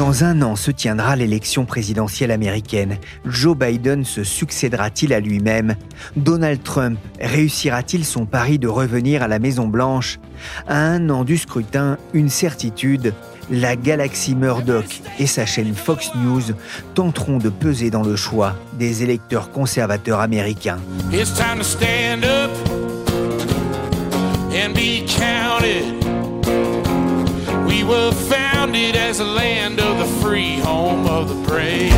Dans un an se tiendra l'élection présidentielle américaine. Joe Biden se succédera-t-il à lui-même? Donald Trump réussira-t-il son pari de revenir à la Maison-Blanche? À un an du scrutin, une certitude, la galaxie Murdoch et sa chaîne Fox News tenteront de peser dans le choix des électeurs conservateurs américains. We were founded as a land of the free, home of the brave.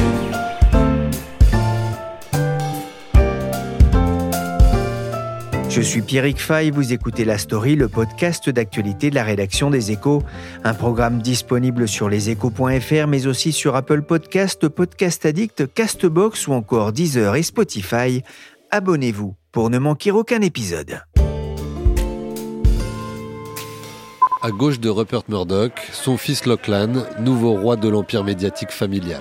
Je suis Pierrick Fay, vous écoutez La Story, le podcast d'actualité de la rédaction des Échos, un programme disponible sur leséchos.fr mais aussi sur Apple Podcast, Podcast Addict, Castbox ou encore Deezer et Spotify. Abonnez-vous pour ne manquer aucun épisode. À gauche de Rupert Murdoch, son fils Lachlan, nouveau roi de l'empire médiatique familial.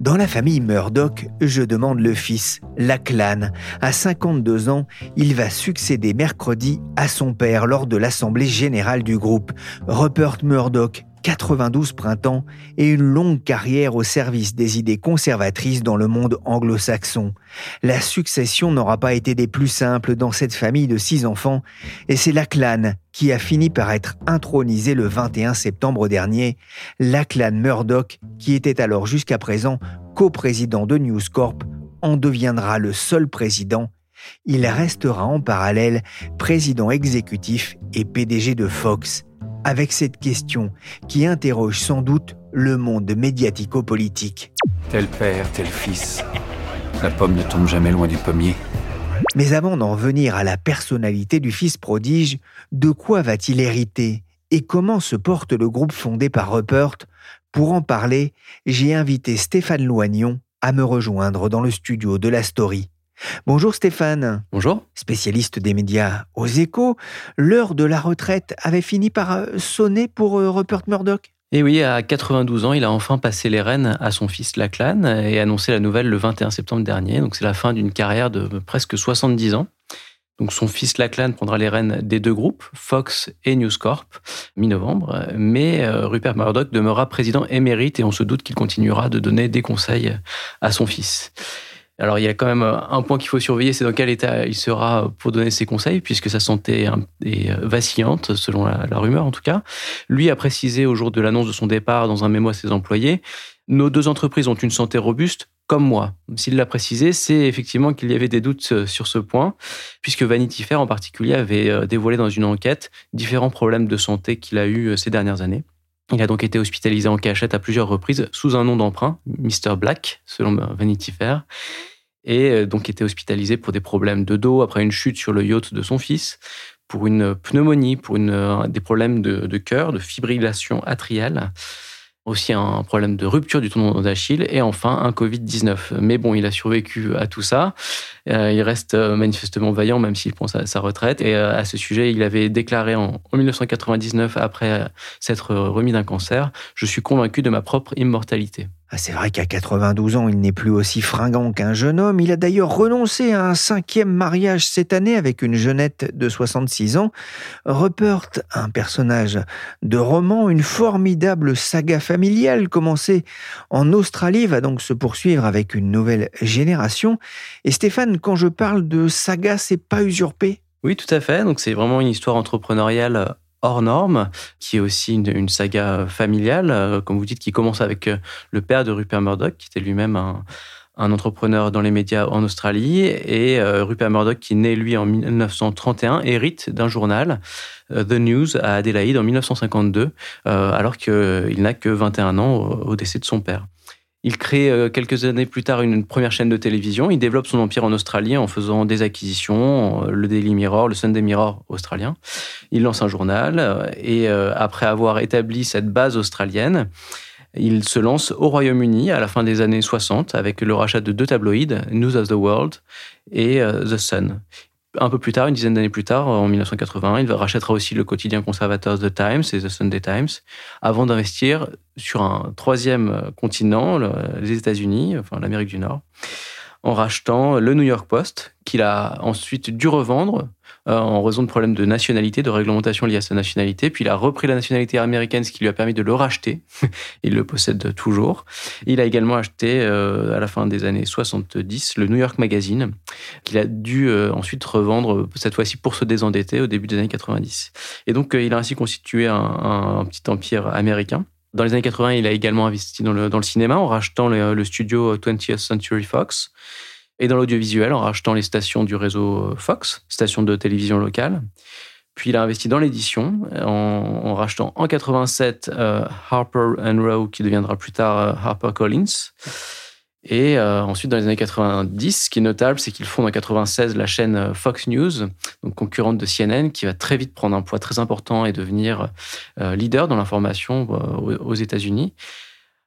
Dans la famille Murdoch, je demande le fils, Lachlan. À 52 ans, il va succéder mercredi à son père lors de l'assemblée générale du groupe. Rupert Murdoch, 92 printemps et une longue carrière au service des idées conservatrices dans le monde anglo-saxon. La succession n'aura pas été des plus simples dans cette famille de six enfants et c'est Lachlan qui a fini par être intronisé le 21 septembre dernier. Lachlan Murdoch, qui était alors jusqu'à présent coprésident de News Corp, en deviendra le seul président. Il restera en parallèle président exécutif et PDG de Fox avec cette question qui interroge sans doute le monde médiatico-politique. Tel père, tel fils. La pomme ne tombe jamais loin du pommier. Mais avant d'en venir à la personnalité du fils prodige, de quoi va-t-il hériter et comment se porte le groupe fondé par Rupert? Pour en parler, j'ai invité Stéphane Loignon à me rejoindre dans le studio de la Story. Bonjour Stéphane. Bonjour. Spécialiste des médias aux échos, l'heure de la retraite avait fini par euh, sonner pour euh, Rupert Murdoch Et oui, à 92 ans, il a enfin passé les rênes à son fils Lachlan et annoncé la nouvelle le 21 septembre dernier. Donc c'est la fin d'une carrière de presque 70 ans. Donc son fils Lachlan prendra les rênes des deux groupes, Fox et News Corp, mi-novembre. Mais euh, Rupert Murdoch demeurera président émérite et on se doute qu'il continuera de donner des conseils à son fils. Alors il y a quand même un point qu'il faut surveiller, c'est dans quel état il sera pour donner ses conseils, puisque sa santé est vacillante, selon la, rumeur en tout cas. Lui a précisé au jour de l'annonce de son départ dans un mémo à ses employés, nos deux entreprises ont une santé robuste, comme moi. S'il l'a précisé, c'est effectivement qu'il y avait des doutes sur ce point, puisque Vanity Fair en particulier avait dévoilé dans une enquête différents problèmes de santé qu'il a eu ces dernières années. Il a donc été hospitalisé en cachette à plusieurs reprises sous un nom d'emprunt, Mr. Black, selon Vanity Fair, et donc était hospitalisé pour des problèmes de dos après une chute sur le yacht de son fils, pour une pneumonie, pour une, des problèmes de, de cœur, de fibrillation atriale aussi un problème de rupture du tendon d'Achille et enfin un Covid-19. Mais bon, il a survécu à tout ça. Euh, il reste euh, manifestement vaillant même s'il prend sa, retraite. Et euh, à ce sujet, il avait déclaré en, 1999, après s'être remis d'un cancer, Je suis convaincu de ma propre immortalité. Ah, c'est vrai qu'à 92 ans, il n'est plus aussi fringant qu'un jeune homme. Il a d'ailleurs renoncé à un cinquième mariage cette année avec une jeunette de 66 ans. Rupert, un personnage de roman, une formidable saga familiale commencée en Australie, va donc se poursuivre avec une nouvelle génération. Et Stéphane, quand je parle de saga, c'est pas usurpé? Oui, tout à fait. Donc c'est vraiment une histoire entrepreneuriale hors norme, qui est aussi une, saga familiale, euh, comme vous dites, qui commence avec euh, le père de Rupert Murdoch, qui était lui-même un, entrepreneur dans les médias en Australie, et euh, Rupert Murdoch, qui naît lui en 1931, hérite d'un journal, The News, à Adélaïde en 1952, alors qu'il n'a que 21 ans au, décès de son père. Il crée euh, quelques années plus tard une première chaîne de télévision. Il développe son empire en Australie en faisant des acquisitions, euh, le Daily Mirror, le Sunday Mirror australien. Il lance un journal euh, et après avoir établi cette base australienne, il se lance au Royaume-Uni à la fin des années 60 avec le rachat de deux tabloïds, News of the World et The Sun un peu plus tard, une dizaine d'années plus tard, en 1980, il rachètera aussi le quotidien conservateur The Times et The Sunday Times, avant d'investir sur un troisième continent, les États-Unis, enfin l'Amérique du Nord, en rachetant le New York Post, qu'il a ensuite dû revendre euh, en raison de problèmes de nationalité, de réglementation liées à sa nationalité. Puis il a repris la nationalité américaine, ce qui lui a permis de le racheter. il le possède toujours. Il a également acheté, euh, à la fin des années 70, le New York Magazine, qu'il a dû euh, ensuite revendre, cette fois-ci pour se désendetter, au début des années 90. Et donc, il a ainsi constitué un, petit empire américain. Dans les années 80, il a également investi dans le, dans le cinéma en rachetant le, le studio 20th Century Fox et dans l'audiovisuel en rachetant les stations du réseau Fox, stations de télévision locale. Puis il a investi dans l'édition en, rachetant en 87 euh, Harper Row, qui deviendra plus tard euh, Harper Collins. Et euh, ensuite, dans les années 90, ce qui est notable, c'est qu'il fonde en 96 la chaîne Fox News, concurrente de CNN, qui va très vite prendre un poids très important et devenir leader dans l'information aux États-Unis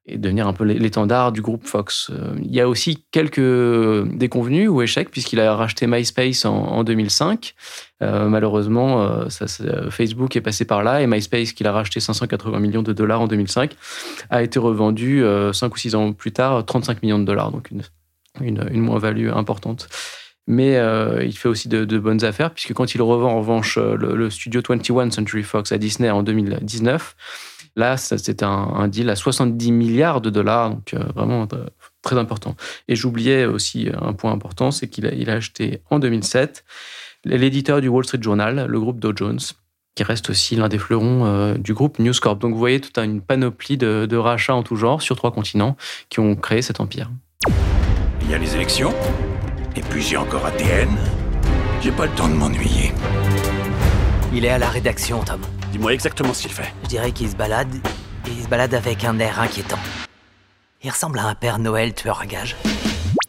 et devenir un peu l'étendard du groupe Fox. Euh, il y a aussi quelques déconvenus ou échecs, puisqu'il a racheté MySpace en, 2005. Euh, malheureusement, euh, Facebook est passé par là, et MySpace, qu'il a racheté 580 millions de dollars en 2005, a été revendu 5 ou 6 ans plus tard, 35 millions de dollars, donc une, une, moins-value importante. Mais il fait aussi de, bonnes affaires, puisque quand il revend en revanche le studio 21 Century Fox à Disney en 2019, Là, c'était un, deal à 70 milliards de dollars, donc euh, vraiment euh, très important. Et j'oubliais aussi un point important, c'est qu'il a, il a acheté en 2007 l'éditeur du Wall Street Journal, le groupe Dow Jones, qui reste aussi l'un des fleurons euh, du groupe News Corp. Donc vous voyez toute une panoplie de, de rachats en tout genre sur trois continents qui ont créé cet empire. Il y a les élections, et puis j'ai encore ATN. J'ai pas le temps de m'ennuyer. Il est à la rédaction, Tom. Dis-moi exactement ce qu'il fait. Je dirais qu'il se balade, et il se balade avec un air inquiétant. Il ressemble à un père Noël tueur à gages.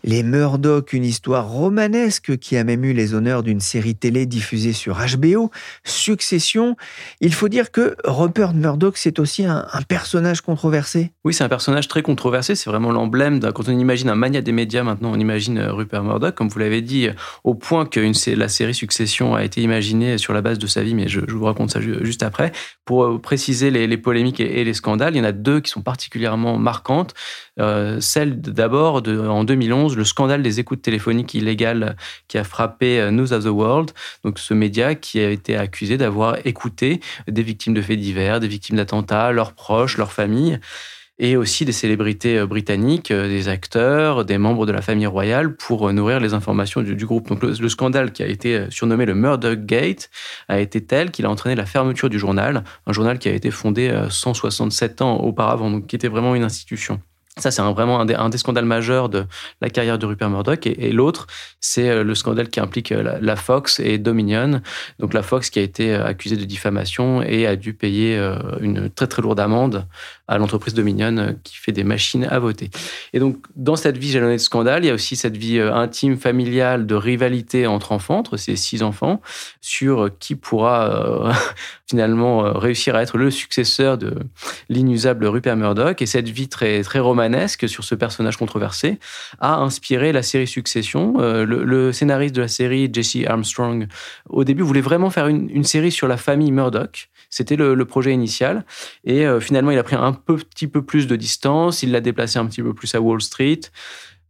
Les Murdoch, une histoire romanesque qui a même eu les honneurs d'une série télé diffusée sur HBO, Succession. Il faut dire que Rupert Murdoch, c'est aussi un, personnage controversé. Oui, c'est un personnage très controversé. C'est vraiment l'emblème. Quand on imagine un mania des médias, maintenant, on imagine euh, Rupert Murdoch, comme vous l'avez dit, au point que la série Succession a été imaginée sur la base de sa vie, mais je, vous raconte ça juste après. Pour euh, préciser les, polémiques et, les scandales, il y en a deux qui sont particulièrement marquantes. Euh, celle d'abord en 2011, le scandale des écoutes téléphoniques illégales qui a frappé euh, News of the World, donc ce média qui a été accusé d'avoir écouté des victimes de faits divers, des victimes d'attentats, leurs proches, leurs familles et aussi des célébrités euh, britanniques, des acteurs, des membres de la famille royale pour nourrir les informations du, groupe. Donc le, scandale qui a été surnommé le Murdoch Gate a été tel qu'il a entraîné la fermeture du journal, un journal qui a été fondé 167 ans auparavant, donc qui était vraiment une institution. Ça, c'est vraiment un des, scandales majeurs de la carrière de Rupert Murdoch. Et, l'autre, c'est euh, le scandale qui implique euh, la, Fox et Dominion. Donc la Fox qui a été euh, accusée de diffamation et a dû payer une très très lourde amende à l'entreprise Dominion qui fait des machines à voter. Et donc dans cette vie jalonnée de scandale, il y a aussi cette vie intime, familiale, de rivalité entre enfants, entre ces six enfants, sur qui pourra finalement réussir à être le successeur de l'inusable Rupert Murdoch. Et cette vie très très romantique sur ce personnage controversé a inspiré la série Succession. Euh, le, scénariste de la série, Jesse Armstrong, au début voulait vraiment faire une, série sur la famille Murdoch. C'était le, projet initial. Et euh, finalement, il a pris un petit peu plus de distance. Il l'a déplacé un petit peu plus à Wall Street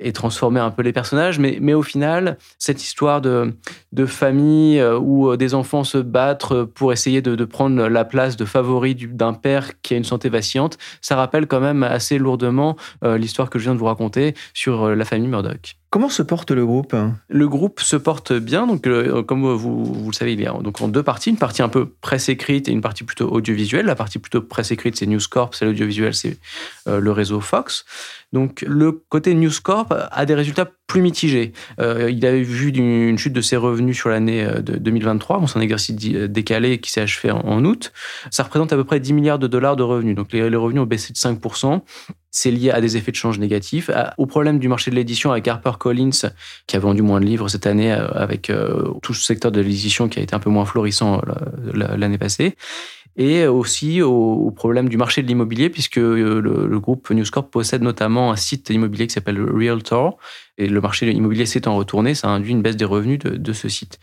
et transformer un peu les personnages. Mais, mais au final, cette histoire de, de famille euh, où euh, des enfants se battent pour essayer de, prendre la place de favori d'un père qui a une santé vacillante, ça rappelle quand même assez lourdement euh, l'histoire que je viens de vous raconter sur la famille Murdoch. Comment se porte le groupe? Le groupe se porte bien. Donc, comme vous, vous, le savez, il y a donc en deux parties. Une partie un peu presse écrite et une partie plutôt audiovisuelle. La partie plutôt presse écrite, c'est News Corp. C'est l'audiovisuel, c'est le réseau Fox. Donc le côté News Corp a des résultats plus mitigé. Euh, il avait vu une chute de ses revenus sur l'année euh, de 2023, bon, c'est un exercice décalé qui s'est achevé en, août. Ça représente à peu près 10 milliards de dollars de revenus. Donc les, revenus ont baissé de 5%. C'est lié à des effets de change négatifs, au problème du marché de l'édition avec HarperCollins, qui a vendu moins de livres cette année, euh, avec tout ce secteur de l'édition qui a été un peu moins florissant l'année passée et aussi au, problème du marché de l'immobilier, puisque le, le, groupe News Corp possède notamment un site immobilier qui s'appelle Realtor, et le marché de l'immobilier s'étant retourné, ça a induit une baisse des revenus de, ce site.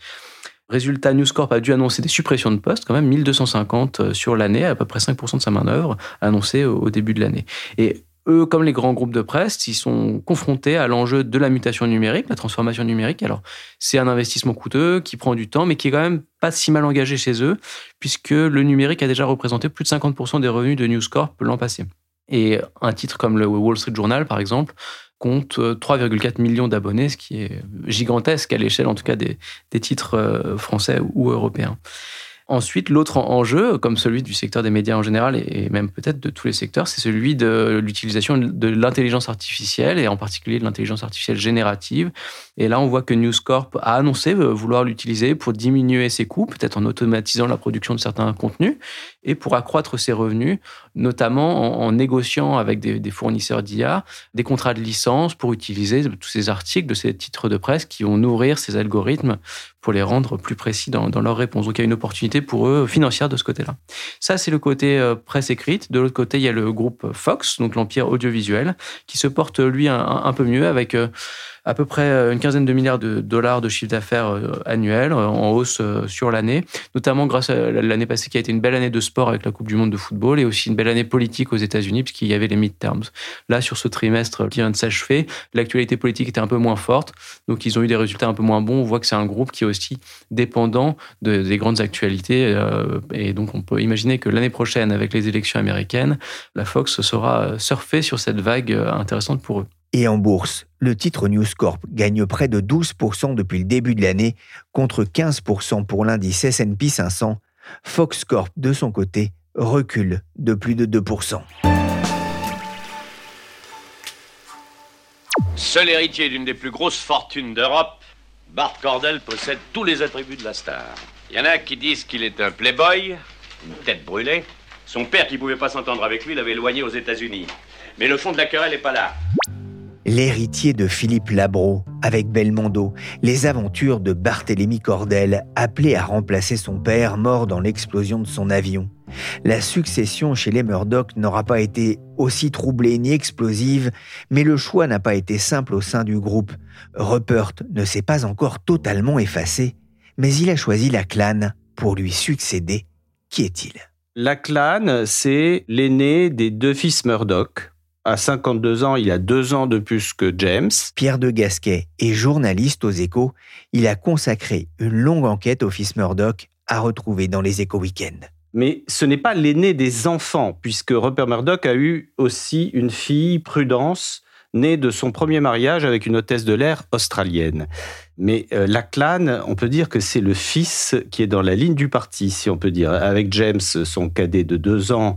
Résultat, News Corp a dû annoncer des suppressions de postes, quand même 1250 euh, sur l'année, à peu près 5% de sa main-d'œuvre annoncée au début de l'année. Et eux, comme les grands groupes de presse, ils sont confrontés à l'enjeu de la mutation numérique, la transformation numérique. Alors, c'est un investissement coûteux qui prend du temps, mais qui est quand même pas si mal engagé chez eux, puisque le numérique a déjà représenté plus de 50% des revenus de News Corp l'an passé. Et un titre comme le Wall Street Journal, par exemple, compte 3,4 euh, millions d'abonnés, ce qui est gigantesque à l'échelle en tout cas des, titres euh, français ou européens. Ensuite, l'autre enjeu, comme celui du secteur des médias en général et même peut-être de tous les secteurs, c'est celui de l'utilisation de l'intelligence artificielle et en particulier de l'intelligence artificielle générative. Et là, on voit que News Corp a annoncé vouloir l'utiliser pour diminuer ses coûts, peut-être en automatisant la production de certains contenus et pour accroître ses revenus, notamment en, négociant avec des, fournisseurs d'IA des contrats de licence pour utiliser tous ces articles de ces titres de presse qui vont nourrir ces algorithmes pour les rendre plus précis dans, leurs réponses. Donc il y a une opportunité pour eux financière de ce côté-là. Ça, c'est le côté euh, presse écrite. De l'autre côté, il y a le groupe Fox, donc l'empire audiovisuel, qui se porte lui un, un peu mieux avec euh, à peu près euh, une quinzaine de milliards de dollars de chiffre d'affaires euh, annuel, euh, en hausse sur l'année, notamment grâce à l'année passée qui a été une belle année de sport avec la Coupe du Monde de football et aussi une belle année politique aux États-Unis puisqu'il y avait les midterms. Là, sur ce trimestre qui vient de s'achever, l'actualité politique était un peu moins forte, donc ils ont eu des résultats un peu moins bons. On voit que c'est un groupe qui est aussi dépendant de, des grandes actualités et donc on peut imaginer que l'année prochaine, avec les élections américaines, la Fox sera surfée sur cette vague intéressante pour eux. Et en bourse, le titre News Corp gagne près de 12% depuis le début de l'année, contre 15% pour l'indice S&P 500. Fox Corp, de son côté, recule de plus de 2%. Seul héritier d'une des plus grosses fortunes d'Europe, Bart Cordell possède tous les attributs de la star. Il y en a qui disent qu'il est un playboy, une tête brûlée. Son père, qui pouvait pas s'entendre avec lui, l'avait éloigné aux États-Unis. Mais le fond de la querelle n'est pas là l'héritier de Philippe Labro avec Belmondo, les aventures de Barthélemy Cordel, appelé à remplacer son père mort dans l'explosion de son avion. La succession chez les Murdoch n'aura pas été aussi troublée ni explosive, mais le choix n'a pas été simple au sein du groupe. Rupert ne s'est pas encore totalement effacé, mais il a choisi la clan pour lui succéder. Qui est-il? La clan, c'est l'aîné des deux fils Murdoch, à 52 ans, il a deux ans de plus que James. Pierre de Gasquet est journaliste aux échos. Il a consacré une longue enquête au fils Murdoch à retrouver dans les échos week-ends. Mais ce n'est pas l'aîné des enfants, puisque Rupert Murdoch a eu aussi une fille, Prudence, née de son premier mariage avec une hôtesse de l'air australienne. Mais euh, la clan, on peut dire que c'est le fils qui est dans la ligne du parti, si on peut dire. Avec James, son cadet de deux ans,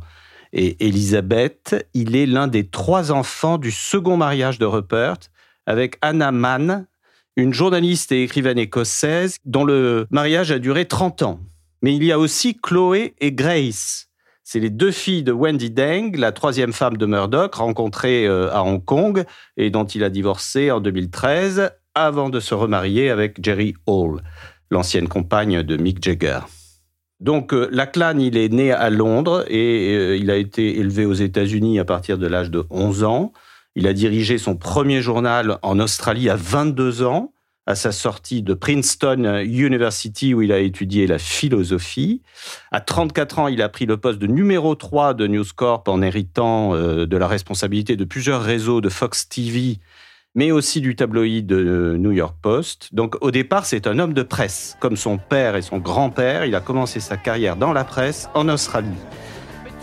et Elisabeth. Il est l'un des trois enfants du second mariage de Rupert avec Anna Mann, une journaliste et écrivaine écossaise dont le mariage a duré 30 ans. Mais il y a aussi Chloé et Grace. C'est les deux filles de Wendy Deng, la troisième femme de Murdoch, rencontrée euh, à Hong Kong et dont il a divorcé en 2013 avant de se remarier avec Jerry Hall, l'ancienne compagne de Mick Jagger. Donc euh, Lachlan, il est né à Londres et euh, il a été élevé aux États-Unis à partir de l'âge de 11 ans. Il a dirigé son premier journal en Australie à 22 ans, à sa sortie de Princeton University où il a étudié la philosophie. À 34 ans, il a pris le poste de numéro 3 de News Corp en héritant euh, de la responsabilité de plusieurs réseaux de Fox TV mais aussi du tabloïd de New York Post. Donc au départ, c'est un homme de presse. Comme son père et son grand-père, il a commencé sa carrière dans la presse en Australie,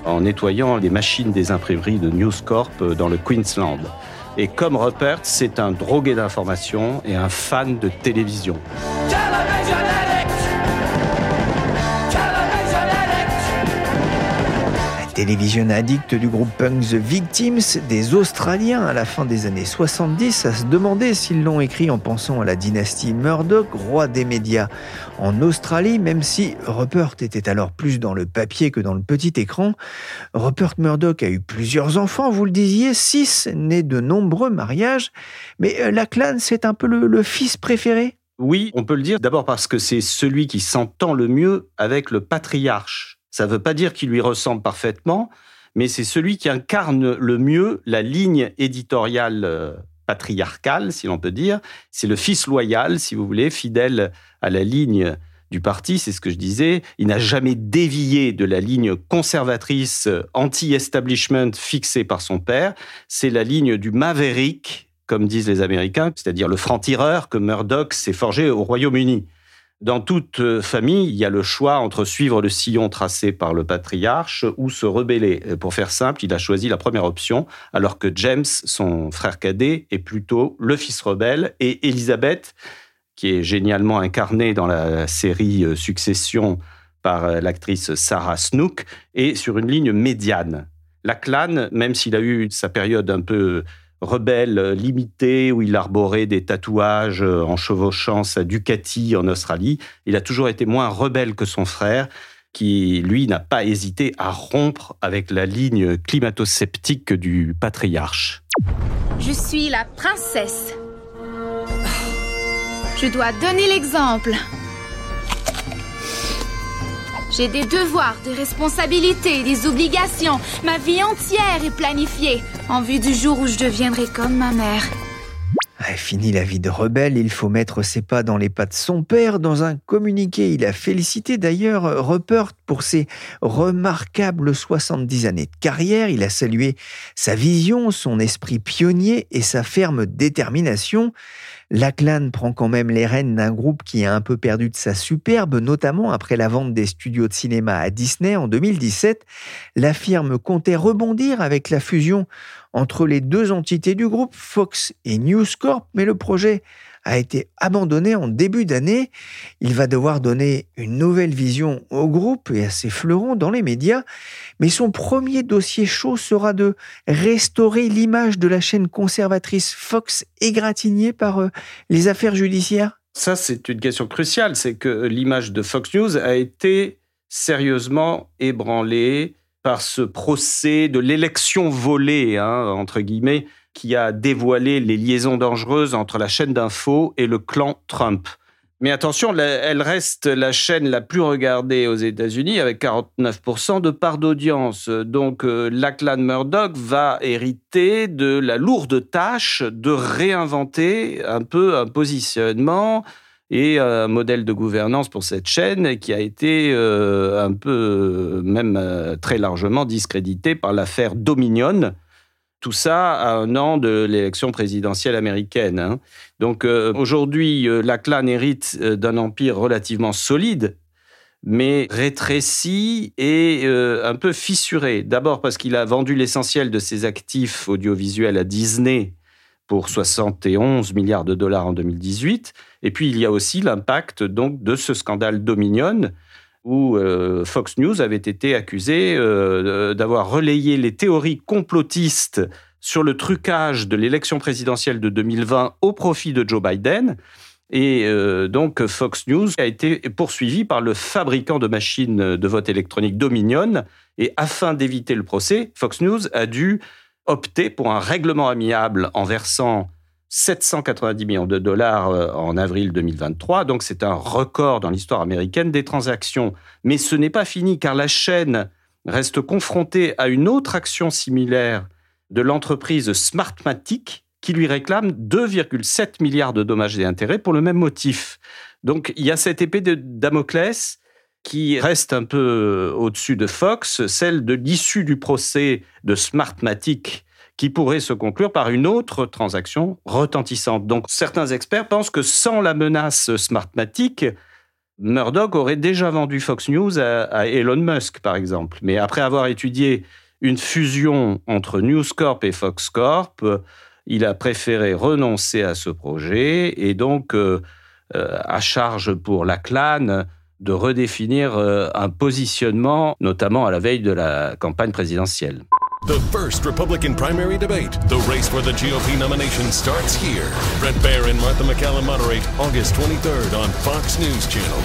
en nettoyant les machines des imprimeries de News Corp dans le Queensland. Et comme Rupert, c'est un drogué d'information et un fan de télévision. télévision addict du groupe punk The Victims, des Australiens à la fin des années 70, à se demander s'ils l'ont écrit en pensant à la dynastie Murdoch, roi des médias en Australie, même si Rupert était alors plus dans le papier que dans le petit écran. Rupert Murdoch a eu plusieurs enfants, vous le disiez, six, nés de nombreux mariages, mais euh, Lachlan, c'est un peu le fils préféré? Oui, on peut le dire d'abord parce que c'est celui qui s'entend le mieux avec le patriarche. Ça ne veut pas dire qu'il lui ressemble parfaitement, mais c'est celui qui incarne le mieux la ligne éditoriale euh, patriarcale, si l'on peut dire. C'est le fils loyal, si vous voulez, fidèle à la ligne du parti, c'est ce que je disais. Il n'a jamais dévié de la ligne conservatrice euh, anti-establishment fixée par son père. C'est la ligne du maverick, comme disent les Américains, c'est-à-dire le franc-tireur que Murdoch s'est forgé au Royaume-Uni. Dans toute euh, famille, il y a le choix entre suivre le sillon tracé par le patriarche ou se rebeller. Pour faire simple, il a choisi la première option, alors que James, son frère cadet, est plutôt le fils rebelle, et Elizabeth, qui est génialement incarnée dans la série euh, Succession par euh, l'actrice Sarah Snook, est sur une ligne médiane. La clan, même s'il a eu sa période un peu rebelle euh, limité où il arborait des tatouages euh, en chevauchant sa Ducati en Australie. Il a toujours été moins rebelle que son frère qui, lui, n'a pas hésité à rompre avec la ligne climato-sceptique du patriarche. Je suis la princesse. Je dois donner l'exemple. J'ai des devoirs, des responsabilités, des obligations. Ma vie entière est planifiée en vue du jour où je deviendrai comme ma mère. Ah, fini la vie de rebelle, il faut mettre ses pas dans les pas de son père. Dans un communiqué, il a félicité d'ailleurs Rupert pour ses remarquables 70 années de carrière. Il a salué sa vision, son esprit pionnier et sa ferme détermination. Lachlan prend quand même les rênes d'un groupe qui a un peu perdu de sa superbe, notamment après la vente des studios de cinéma à Disney en 2017. La firme comptait rebondir avec la fusion entre les deux entités du groupe, Fox et News Corp, mais le projet a été abandonné en début d'année. Il va devoir donner une nouvelle vision au groupe et à ses fleurons dans les médias, mais son premier dossier chaud sera de restaurer l'image de la chaîne conservatrice Fox égratignée par euh, les affaires judiciaires. Ça, c'est une question cruciale, c'est que l'image de Fox News a été sérieusement ébranlée par ce procès de l'élection volée, hein, entre guillemets, qui a dévoilé les liaisons dangereuses entre la chaîne d'info et le clan Trump. Mais attention, elle reste la chaîne la plus regardée aux États-Unis avec 49% de part d'audience. Donc, euh, la clan Murdoch va hériter de la lourde tâche de réinventer un peu un positionnement et un modèle de gouvernance pour cette chaîne qui a été euh, un peu, même euh, très largement discrédité par l'affaire Dominion, tout ça à un an de l'élection présidentielle américaine. Hein. Donc euh, aujourd'hui, euh, la clan hérite euh, d'un empire relativement solide, mais rétréci et un peu fissuré. D'abord parce qu'il a vendu l'essentiel de ses actifs audiovisuels à Disney pour 71 milliards de dollars en 2018. Et puis il y a aussi l'impact donc de ce scandale Dominion où euh, Fox News avait été accusé euh, d'avoir relayé les théories complotistes sur le trucage de l'élection présidentielle de 2020 au profit de Joe Biden. Et euh, donc Fox News a été poursuivi par le fabricant de machines de vote électronique Dominion. Et afin d'éviter le procès, Fox News a dû opter pour un règlement amiable en versant 790 millions de dollars euh, en avril 2023. Donc c'est un record dans l'histoire américaine des transactions. Mais ce n'est pas fini car la chaîne reste confrontée à une autre action similaire de l'entreprise Smartmatic qui lui réclame 2,7 milliards de dommages et intérêts pour le même motif. Donc il y a cette épée de Damoclès qui reste un peu au-dessus de Fox, celle de l'issue du procès de Smartmatic qui pourrait se conclure par une autre transaction retentissante. Donc certains experts pensent que sans la menace Smartmatic, Murdoch aurait déjà vendu Fox News à, Elon Musk, par exemple. Mais après avoir étudié une fusion entre News Corp et Fox Corp, il a préféré renoncer à ce projet et donc euh, euh, à charge pour la clan de redéfinir euh, un positionnement, notamment à la veille de la campagne présidentielle. The first Republican primary debate. The race for the GOP nomination starts here. Brett Baer and Martha McCallum moderate August 23rd on Fox News Channel.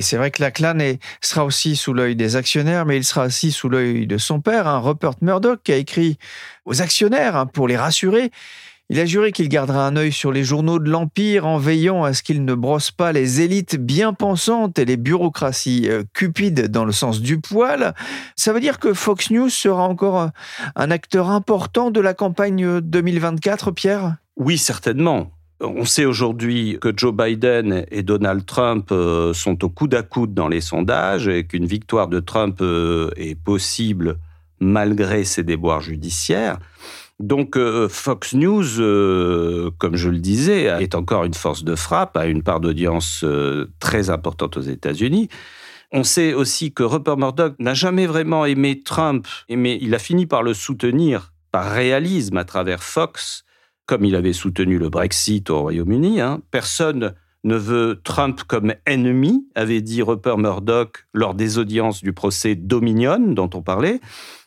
C'est vrai que la clan sera aussi sous l'œil des actionnaires, mais il sera aussi sous l'œil de son père, hein, Rupert Murdoch, qui a écrit aux actionnaires hein, pour les rassurer. Il a juré qu'il gardera un œil sur les journaux de l'Empire en veillant à ce qu'ils ne brossent pas les élites bien pensantes et les bureaucraties euh, cupides dans le sens du poil. Ça veut dire que Fox News sera encore un- un acteur important de la campagne euh, 2024, Pierre? Oui, certainement. On sait aujourd'hui que Joe Biden et Donald Trump euh, sont au coude à coude dans les sondages et qu'une victoire de Trump euh, est possible malgré ses déboires judiciaires. Donc euh, Fox News, euh, comme je le disais, est encore une force de frappe, a une part d'audience euh, très importante aux États-Unis. On sait aussi que Rupert Murdoch n'a jamais vraiment aimé Trump, mais il a fini par le soutenir par réalisme à travers Fox, comme il avait soutenu le Brexit au Royaume-Uni. hein. Personne ne veut Trump comme ennemi, avait dit Rupert Murdoch lors des audiences du procès Dominion dont on parlait.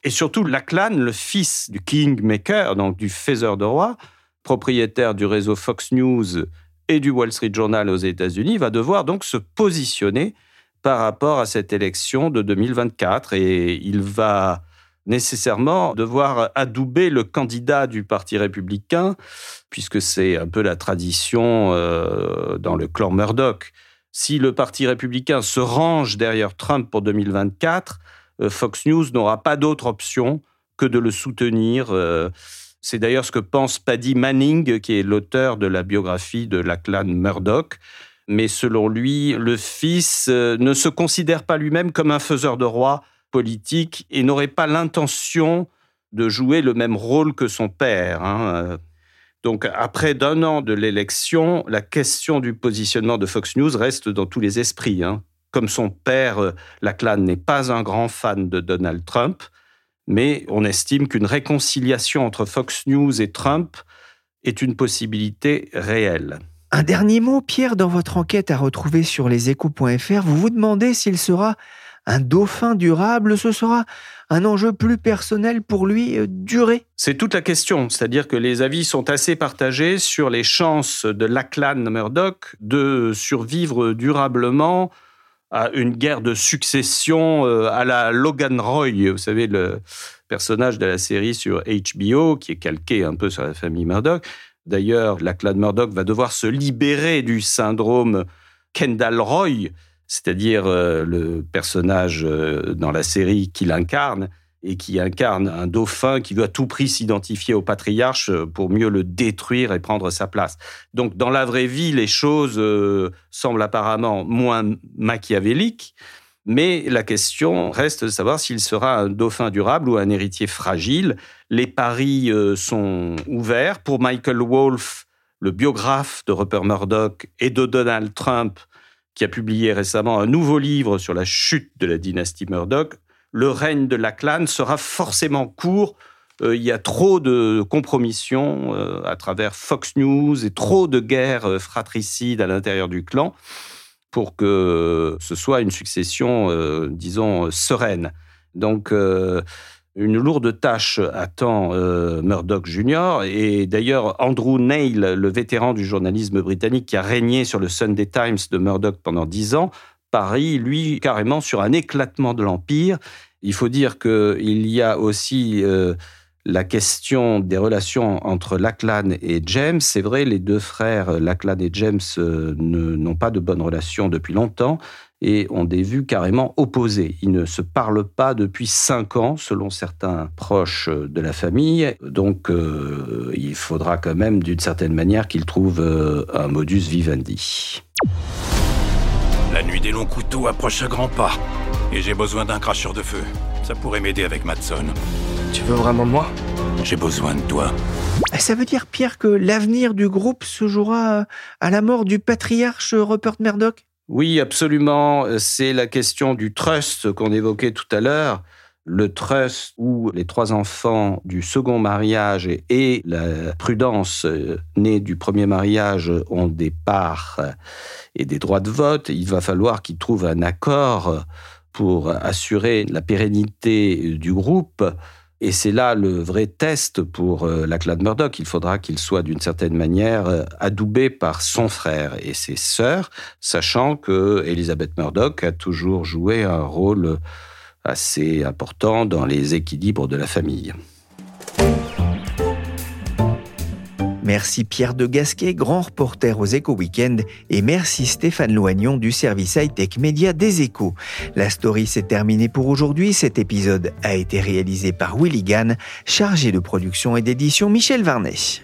Et surtout, Lachlan, le fils du Kingmaker, donc du faiseur de roi, propriétaire du réseau Fox News et du Wall Street Journal aux États-Unis, va devoir donc se positionner par rapport à cette élection de 2024 et il va nécessairement devoir adouber le candidat du Parti républicain, puisque c'est un peu la tradition euh, dans le clan Murdoch. Si le Parti républicain se range derrière Trump pour 2024, euh, Fox News n'aura pas d'autre option que de le soutenir. euh. C'est d'ailleurs ce que pense Paddy Manning, qui est l'auteur de la biographie de la clan Murdoch. Mais selon lui, le fils ne se considère pas lui-même comme un faiseur de roi politique et n'aurait pas l'intention de jouer le même rôle que son père. hein. Euh, Donc, après d'un an de l'élection, la question du positionnement de Fox News reste dans tous les esprits. hein. Comme son père, euh, Lachlan n'est pas un grand fan de Donald Trump, mais on estime qu'une réconciliation entre Fox News et Trump est une possibilité réelle. Un dernier mot, Pierre, dans votre enquête à retrouver sur leséchos.fr, vous vous demandez s'il sera un dauphin durable, ce sera un enjeu plus personnel pour lui, euh, duré. C'est toute la question, c'est-à-dire que les avis sont assez partagés sur les chances de Lachlan Murdoch de survivre durablement à une guerre de succession euh, à la Logan Roy, vous savez, le personnage de la série sur HBO qui est calqué un peu sur la famille Murdoch. D'ailleurs, Lachlan Murdoch va devoir se libérer du syndrome Kendall Roy, c'est-à-dire euh, le personnage euh, dans la série qu'il incarne et qui incarne un dauphin qui veut à tout prix s'identifier au patriarche euh, pour mieux le détruire et prendre sa place. Donc dans la vraie vie, les choses semblent apparemment moins machiavéliques, mais la question reste de savoir s'il sera un dauphin durable ou un héritier fragile. Les paris sont ouverts. Pour Michael Wolff, le biographe de Rupert Murdoch et de Donald Trump, qui a publié récemment un nouveau livre sur la chute de la dynastie Murdoch, le règne de Lachlan sera forcément court. Euh, il y a trop de compromissions euh, à travers Fox News et trop de guerres euh, fratricides à l'intérieur du clan pour que ce soit une succession, disons, sereine. Donc, une lourde tâche attend euh, Murdoch Jr. Et d'ailleurs, Andrew Neil, le vétéran du journalisme britannique qui a régné sur le Sunday Times de Murdoch pendant dix ans, parie, lui, carrément sur un éclatement de l'Empire. Il faut dire qu'il y a aussi euh, la question des relations entre Lachlan et James. C'est vrai, les deux frères, Lachlan et James, euh, n'ont pas de bonnes relations depuis longtemps et ont des vues carrément opposées. Ils ne se parlent pas depuis cinq ans, selon certains proches de la famille. Donc, euh, il faudra quand même, d'une certaine manière, qu'ils trouvent euh, un modus vivendi. La nuit des longs couteaux approche à grands pas. Et j'ai besoin d'un cracheur de feu. Ça pourrait m'aider avec Matson. Tu veux vraiment de moi? J'ai besoin de toi. Eh, Ça veut dire, Pierre, que l'avenir du groupe se jouera euh, à la mort du patriarche Rupert Murdoch? Oui, absolument. C'est la question du trust qu'on évoquait tout à l'heure. le trust où les trois enfants du second mariage et la prudence euh, née du premier mariage ont des parts et des droits de vote, il va falloir qu'ils trouvent un accord pour assurer la pérennité du groupe. Et c'est là le vrai test pour euh, la clan Murdoch. Il faudra qu'il soit d'une certaine manière euh, adoubé par son frère et ses sœurs, sachant que Elizabeth Murdoch a toujours joué un rôle assez important dans les équilibres de la famille. Merci Pierre de Gasquet, grand reporter aux Échos Weekend, et merci Stéphane Loignon du service high-tech média des Échos. La story s'est terminée pour aujourd'hui. Cet épisode a été réalisé par Willy Gann, chargé de production et d'édition Michel Varnet.